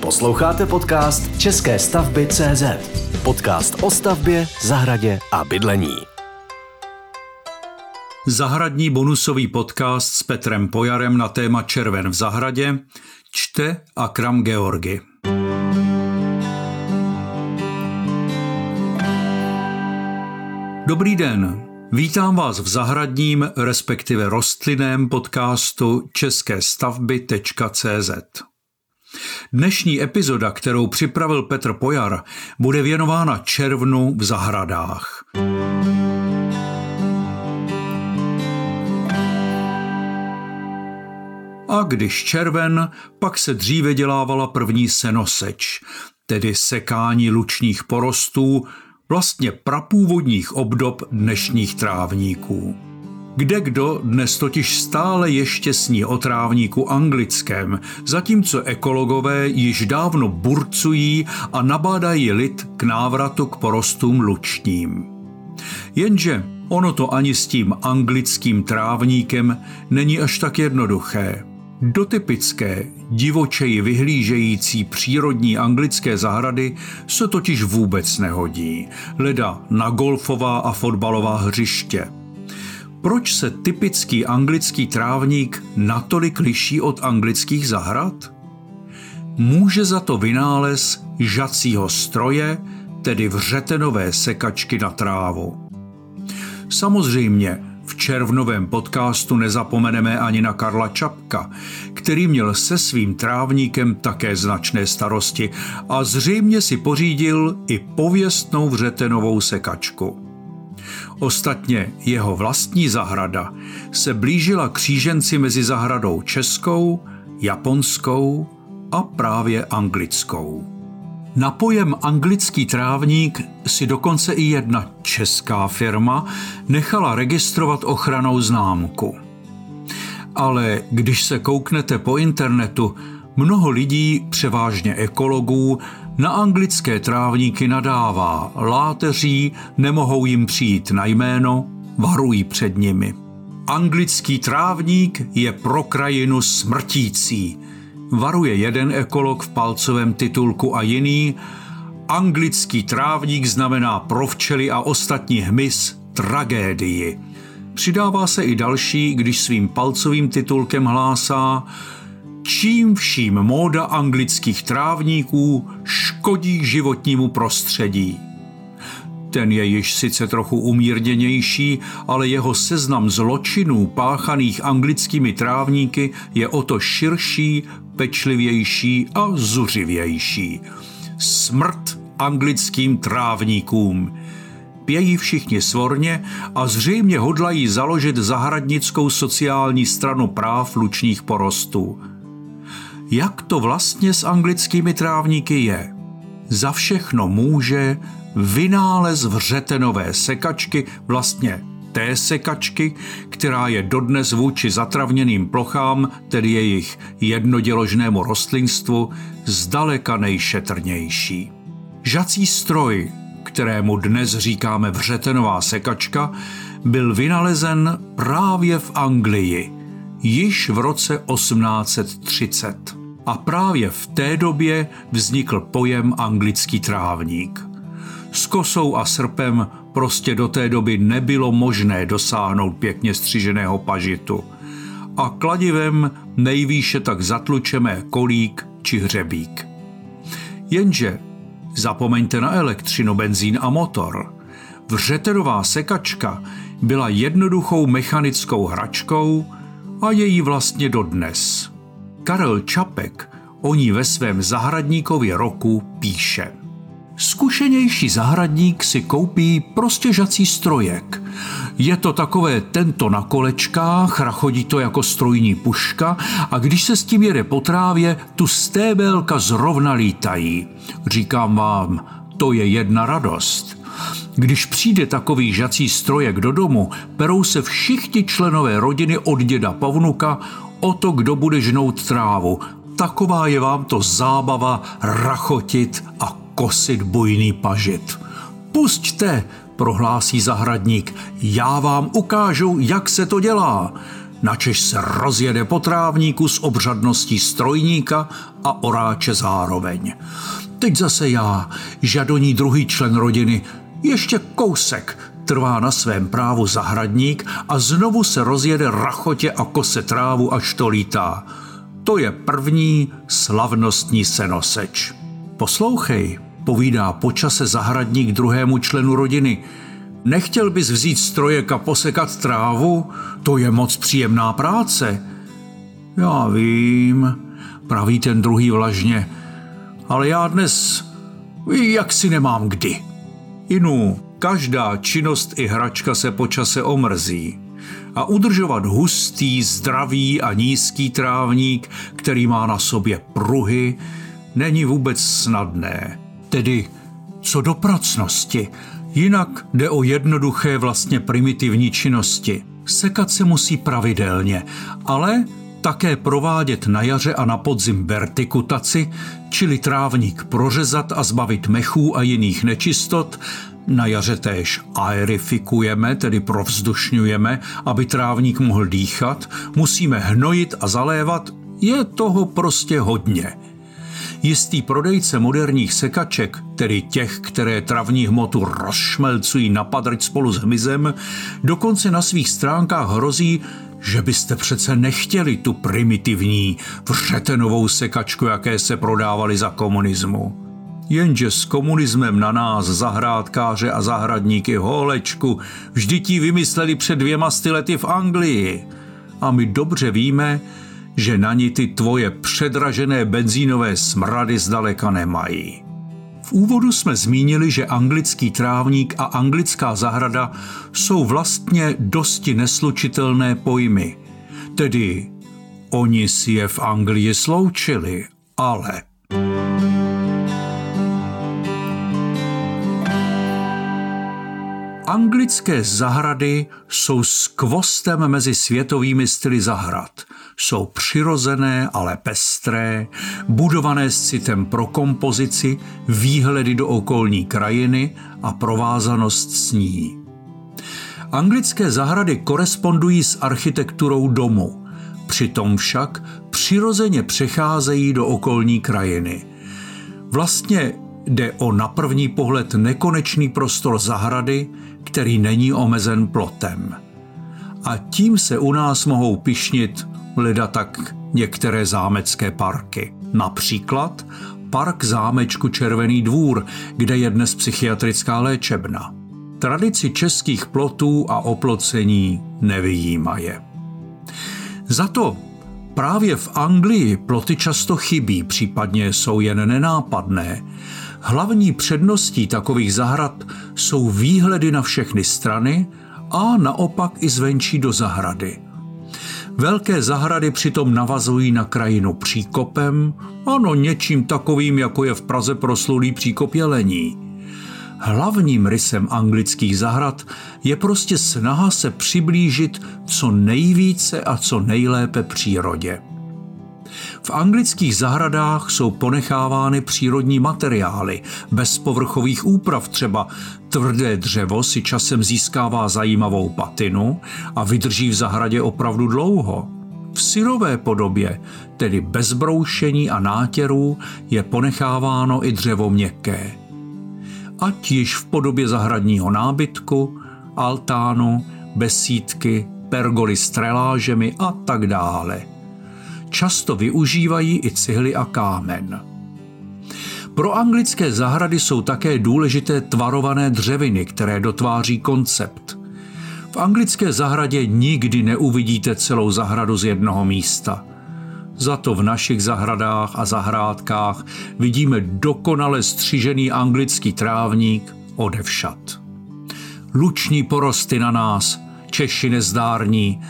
Posloucháte podcast České stavby CZ. Podcast o stavbě, zahradě a bydlení. Zahradní bonusový podcast s Petrem Pojarem na téma Červen v zahradě čte Akram Georgi. Dobrý den, vítám vás v zahradním, respektive rostlinném podcastu české stavby.cz. Dnešní epizoda, kterou připravil Petr Pojar, bude věnována červnu v zahradách. A když červen, pak se dříve dělávala první senoseč, tedy sekání lučních porostů, vlastně prapůvodních obdob dnešních trávníků. Kde kdo dnes totiž stále ještě sní o trávníku anglickém, zatímco ekologové již dávno burcují a nabádají lid k návratu k porostům lučním. Jenže ono to ani s tím anglickým trávníkem není až tak jednoduché. Do typické, divočeji vyhlížející přírodní anglické zahrady se totiž vůbec nehodí, leda na golfová a fotbalová hřiště. Proč se typický anglický trávník natolik liší od anglických zahrad? Může za to vynález žacího stroje, tedy vřetenové sekačky na trávu. Samozřejmě v červnovém podcastu nezapomeneme ani na Karla Čapka, který měl se svým trávníkem také značné starosti a zřejmě si pořídil i pověstnou vřetenovou sekačku. Ostatně jeho vlastní zahrada se blížila kříženci mezi zahradou českou, japonskou a právě anglickou. Na pojem anglický trávník si dokonce i jedna česká firma nechala registrovat ochranou známku. Ale když se kouknete po internetu, mnoho lidí, převážně ekologů, na anglické trávníky nadává, láteří, nemohou jim přijít na jméno, varují před nimi. Anglický trávník je pro krajinu smrtící, varuje jeden ekolog v palcovém titulku a jiný, anglický trávník znamená pro včely a ostatní hmyz tragédii. Přidává se i další, když svým palcovým titulkem hlásá, čím vším móda anglických trávníků škodí životnímu prostředí. Ten je již sice trochu umírněnější, ale jeho seznam zločinů páchaných anglickými trávníky je o to širší, pečlivější a zuřivější. Smrt anglickým trávníkům. Pějí všichni svorně a zřejmě hodlají založit zahradnickou sociální stranu práv lučních porostů. Jak to vlastně s anglickými trávníky je? Za všechno může vynález vřetenové sekačky, vlastně té sekačky, která je dodnes vůči zatravněným plochám, tedy jejich jednoděložnému rostlinstvu, zdaleka nejšetrnější. Žací stroj, kterému dnes říkáme vřetenová sekačka, byl vynalezen právě v Anglii, již v roce 1830. A právě v té době vznikl pojem anglický trávník. S kosou a srpem prostě do té doby nebylo možné dosáhnout pěkně střiženého pažitu. A kladivem nejvýše tak zatlučeme kolík či hřebík. Jenže zapomeňte na elektřinu, benzín a motor. Vřeterová sekačka byla jednoduchou mechanickou hračkou a je jí vlastně dodnes. Karel Čapek o ní ve svém zahradníkově roku píše – Zkušenější zahradník si koupí prostě žací strojek. Je to takové tento na kolečkách, rachodí to jako strojní puška a když se s tím jede po trávě, tu stébelka zrovna lítají. Říkám vám, to je jedna radost. Když přijde takový žací strojek do domu, perou se všichni členové rodiny od děda Pavnuka o to, kdo bude žnout trávu. Taková je vám to zábava rachotit a kosit bujný pažit. Pusťte, prohlásí zahradník, já vám ukážu, jak se to dělá. načež se rozjede po trávníku s obřadností strojníka a oráče zároveň. Teď zase já, žadoní druhý člen rodiny, ještě kousek trvá na svém právu zahradník a znovu se rozjede rachotě a kose trávu, až to lítá. To je první slavnostní senoseč. Poslouchej, povídá počase zahradník druhému členu rodiny. Nechtěl bys vzít strojek a posekat trávu? To je moc příjemná práce. Já vím, praví ten druhý vlažně, ale já dnes jak si nemám kdy. Inu, každá činnost i hračka se počase omrzí a udržovat hustý, zdravý a nízký trávník, který má na sobě pruhy, není vůbec snadné. Tedy co do pracnosti, jinak jde o jednoduché vlastně primitivní činnosti. Sekat se musí pravidelně, ale také provádět na jaře a na podzim vertikutaci, čili trávník prořezat a zbavit mechů a jiných nečistot, na jaře též aerifikujeme, tedy provzdušňujeme, aby trávník mohl dýchat, musíme hnojit a zalévat, je toho prostě hodně. Jistý prodejce moderních sekaček, tedy těch, které travní hmotu rozšmelcují na padrť spolu s hmyzem, dokonce na svých stránkách hrozí, že byste přece nechtěli tu primitivní vřetenovou sekačku, jaké se prodávaly za komunismu. Jenže s komunismem na nás zahrádkáře a zahradníky holečku vždyť ji vymysleli před dvěma lety v Anglii. A my dobře víme, že na ní ty tvoje předražené benzínové smrady zdaleka nemají. V úvodu jsme zmínili, že anglický trávník a anglická zahrada jsou vlastně dosti neslučitelné pojmy. Tedy oni si je v Anglii sloučili, ale Anglické zahrady jsou skvostem mezi světovými styly zahrad. Jsou přirozené, ale pestré, budované s citem pro kompozici, výhledy do okolní krajiny a provázanost s ní. Anglické zahrady korespondují s architekturou domu, přitom však přirozeně přecházejí do okolní krajiny. Vlastně jde o na první pohled nekonečný prostor zahrady, který není omezen plotem. A tím se u nás mohou pišnit lida tak některé zámecké parky. Například park zámečku Červený dvůr, kde je dnes psychiatrická léčebna. Tradici českých plotů a oplocení nevyjímaje. Za to právě v Anglii ploty často chybí, případně jsou jen nenápadné, Hlavní předností takových zahrad jsou výhledy na všechny strany a naopak i zvenčí do zahrady. Velké zahrady přitom navazují na krajinu příkopem, ano něčím takovým, jako je v Praze proslulý příkop jelení. Hlavním rysem anglických zahrad je prostě snaha se přiblížit co nejvíce a co nejlépe přírodě. V anglických zahradách jsou ponechávány přírodní materiály, bez povrchových úprav třeba tvrdé dřevo si časem získává zajímavou patinu a vydrží v zahradě opravdu dlouho. V syrové podobě, tedy bez broušení a nátěrů, je ponecháváno i dřevo měkké. Ať již v podobě zahradního nábytku, altánu, besídky, pergoly s trelážemi a tak dále často využívají i cihly a kámen. Pro anglické zahrady jsou také důležité tvarované dřeviny, které dotváří koncept. V anglické zahradě nikdy neuvidíte celou zahradu z jednoho místa. Za to v našich zahradách a zahrádkách vidíme dokonale střižený anglický trávník odevšat. Luční porosty na nás, Češi nezdární,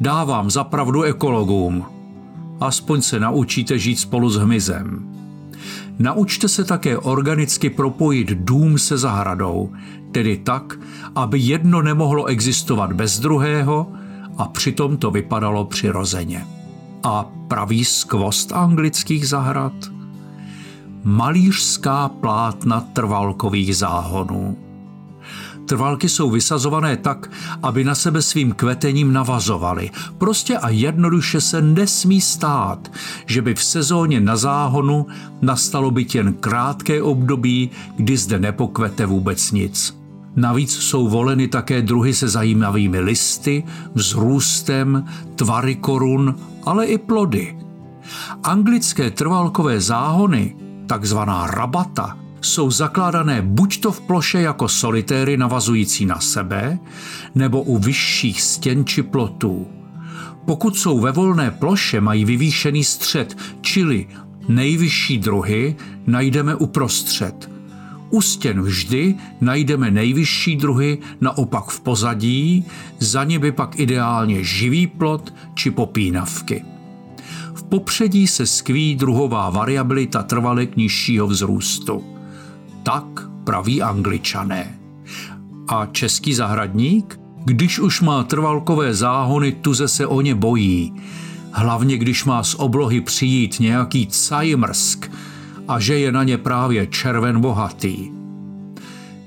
dávám zapravdu ekologům – aspoň se naučíte žít spolu s hmyzem. Naučte se také organicky propojit dům se zahradou, tedy tak, aby jedno nemohlo existovat bez druhého a přitom to vypadalo přirozeně. A pravý skvost anglických zahrad? Malířská plátna trvalkových záhonů. Trvalky jsou vysazované tak, aby na sebe svým kvetením navazovaly. Prostě a jednoduše se nesmí stát, že by v sezóně na záhonu nastalo by jen krátké období, kdy zde nepokvete vůbec nic. Navíc jsou voleny také druhy se zajímavými listy, vzrůstem, tvary korun, ale i plody. Anglické trvalkové záhony, takzvaná rabata, jsou zakládané buď to v ploše jako solitéry navazující na sebe, nebo u vyšších stěn či plotů. Pokud jsou ve volné ploše, mají vyvýšený střed, čili nejvyšší druhy najdeme uprostřed. U stěn vždy najdeme nejvyšší druhy, naopak v pozadí, za nimi pak ideálně živý plot či popínavky. V popředí se skví druhová variabilita trvalek nižšího vzrůstu. Tak praví angličané. A český zahradník? Když už má trvalkové záhony, tuze se o ně bojí. Hlavně když má z oblohy přijít nějaký cajmrsk a že je na ně právě červen bohatý.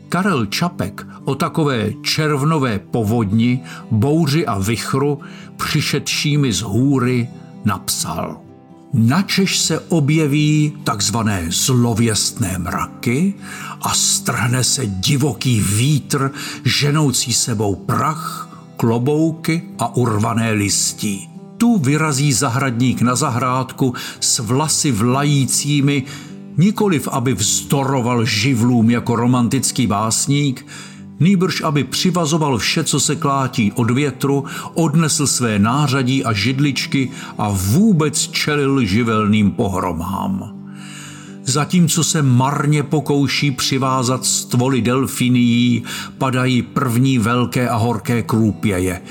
Karel Čapek o takové červnové povodni, bouři a vychru přišedšími z hůry napsal – načež se objeví takzvané zlověstné mraky a strhne se divoký vítr, ženoucí sebou prach, klobouky a urvané listí. Tu vyrazí zahradník na zahrádku s vlasy vlajícími, nikoliv aby vzdoroval živlům jako romantický básník, nýbrž aby přivazoval vše, co se klátí od větru, odnesl své nářadí a židličky a vůbec čelil živelným pohromám. Zatímco se marně pokouší přivázat stvoly delfinií, padají první velké a horké krůpěje.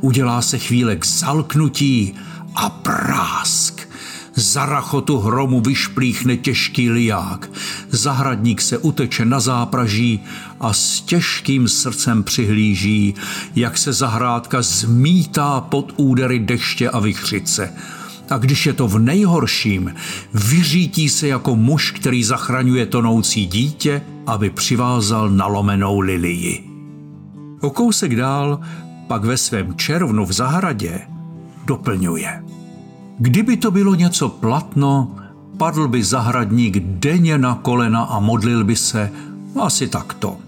Udělá se chvíle k zalknutí a prásk. Za rachotu hromu vyšplíchne těžký liák. Zahradník se uteče na zápraží a s těžkým srdcem přihlíží, jak se zahrádka zmítá pod údery deště a vychřice. A když je to v nejhorším, vyřítí se jako muž, který zachraňuje tonoucí dítě, aby přivázal nalomenou lilii. O kousek dál pak ve svém červnu v zahradě doplňuje. Kdyby to bylo něco platno, padl by zahradník denně na kolena a modlil by se asi takto.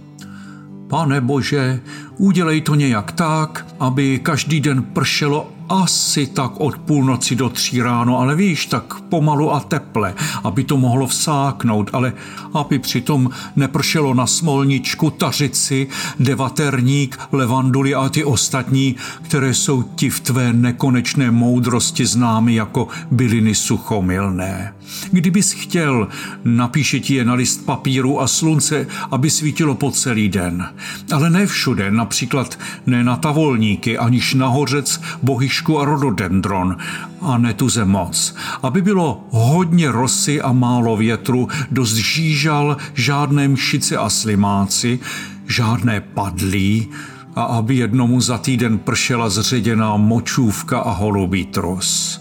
Pane Bože, udělej to nějak tak, aby každý den pršelo asi tak od půlnoci do tří ráno, ale víš, tak pomalu a teple, aby to mohlo vsáknout, ale aby přitom nepršelo na smolničku, tařici, devaterník, levanduli a ty ostatní, které jsou ti v tvé nekonečné moudrosti známy jako byliny suchomilné. Kdybys chtěl, napíše ti je na list papíru a slunce, aby svítilo po celý den. Ale ne všude, například ne na tavolníky, aniž na hořec, bohyšku a rododendron, a ne tuze moc. Aby bylo hodně rosy a málo větru, dost žížal, žádné mšice a slimáci, žádné padlí, a aby jednomu za týden pršela zředěná močůvka a holubý tros.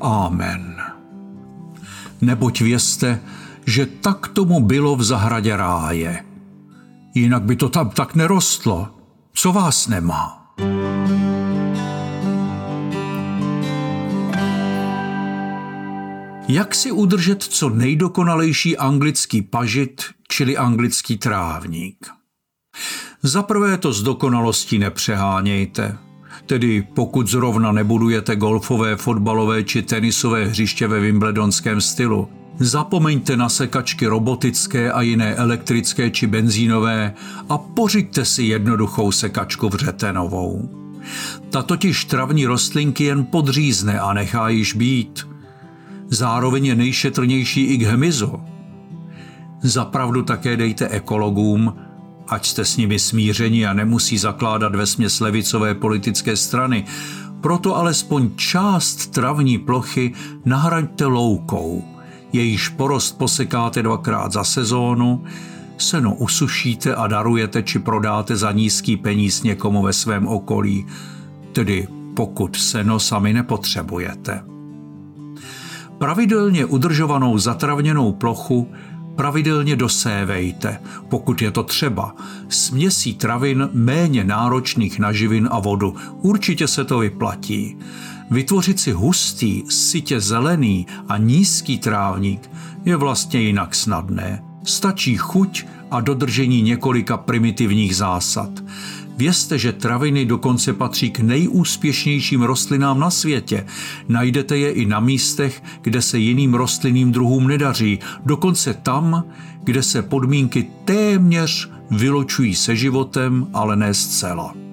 Amen neboť vězte, že tak tomu bylo v zahradě ráje. Jinak by to tam tak nerostlo. Co vás nemá? Jak si udržet co nejdokonalejší anglický pažit, čili anglický trávník? Za prvé to z dokonalostí nepřehánějte. Tedy pokud zrovna nebudujete golfové, fotbalové či tenisové hřiště ve wimbledonském stylu, Zapomeňte na sekačky robotické a jiné elektrické či benzínové a pořiďte si jednoduchou sekačku vřetenovou. Ta totiž travní rostlinky jen podřízne a nechá již být. Zároveň je nejšetrnější i k hmyzu. Zapravdu také dejte ekologům, ať jste s nimi smířeni a nemusí zakládat ve směs levicové politické strany, proto alespoň část travní plochy nahraďte loukou. Jejíž porost posekáte dvakrát za sezónu, seno usušíte a darujete či prodáte za nízký peníz někomu ve svém okolí, tedy pokud seno sami nepotřebujete. Pravidelně udržovanou zatravněnou plochu pravidelně dosévejte, pokud je to třeba, směsí travin méně náročných na živin a vodu. Určitě se to vyplatí. Vytvořit si hustý, sytě zelený a nízký trávník je vlastně jinak snadné. Stačí chuť a dodržení několika primitivních zásad. Vězte, že traviny dokonce patří k nejúspěšnějším rostlinám na světě. Najdete je i na místech, kde se jiným rostlinným druhům nedaří, dokonce tam, kde se podmínky téměř vyločují se životem, ale ne zcela.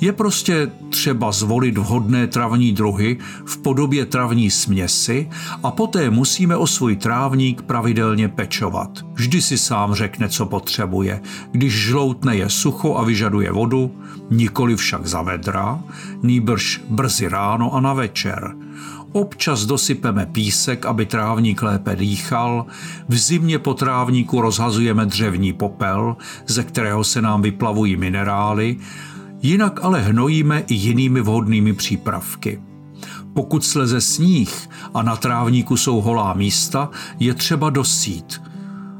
Je prostě třeba zvolit vhodné travní druhy v podobě travní směsi a poté musíme o svůj trávník pravidelně pečovat. Vždy si sám řekne, co potřebuje. Když žloutne je sucho a vyžaduje vodu, nikoli však za vedra, nýbrž brzy ráno a na večer. Občas dosypeme písek, aby trávník lépe dýchal, v zimě po trávníku rozhazujeme dřevní popel, ze kterého se nám vyplavují minerály Jinak ale hnojíme i jinými vhodnými přípravky. Pokud sleze sníh a na trávníku jsou holá místa, je třeba dosít,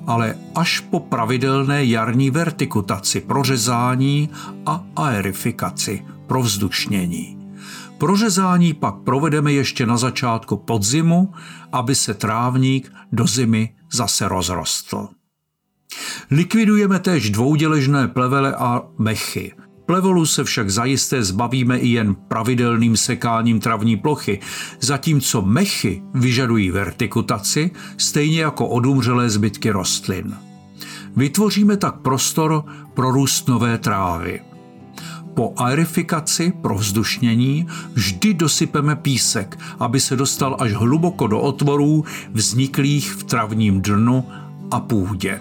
ale až po pravidelné jarní vertikutaci, prořezání a aerifikaci, provzdušnění. Prořezání pak provedeme ještě na začátku podzimu, aby se trávník do zimy zase rozrostl. Likvidujeme též dvouděležné plevele a mechy – Plevolu se však zajisté zbavíme i jen pravidelným sekáním travní plochy, zatímco mechy vyžadují vertikutaci, stejně jako odumřelé zbytky rostlin. Vytvoříme tak prostor pro růst nové trávy. Po aerifikaci, pro vzdušnění, vždy dosypeme písek, aby se dostal až hluboko do otvorů vzniklých v travním dnu a půdě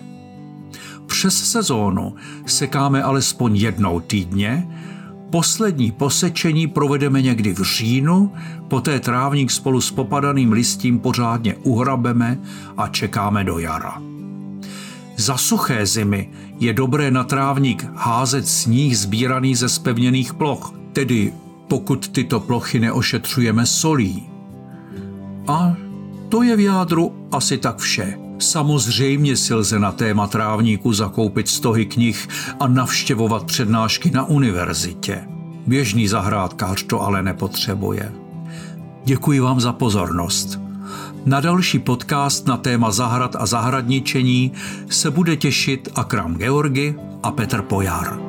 přes sezónu sekáme alespoň jednou týdně, poslední posečení provedeme někdy v říjnu, poté trávník spolu s popadaným listím pořádně uhrabeme a čekáme do jara. Za suché zimy je dobré na trávník házet sníh sbíraný ze spevněných ploch, tedy pokud tyto plochy neošetřujeme solí. A to je v jádru asi tak vše. Samozřejmě si lze na téma trávníku zakoupit stohy knih a navštěvovat přednášky na univerzitě. Běžný zahrádkář to ale nepotřebuje. Děkuji vám za pozornost. Na další podcast na téma zahrad a zahradničení se bude těšit Akram Georgi a Petr Pojar.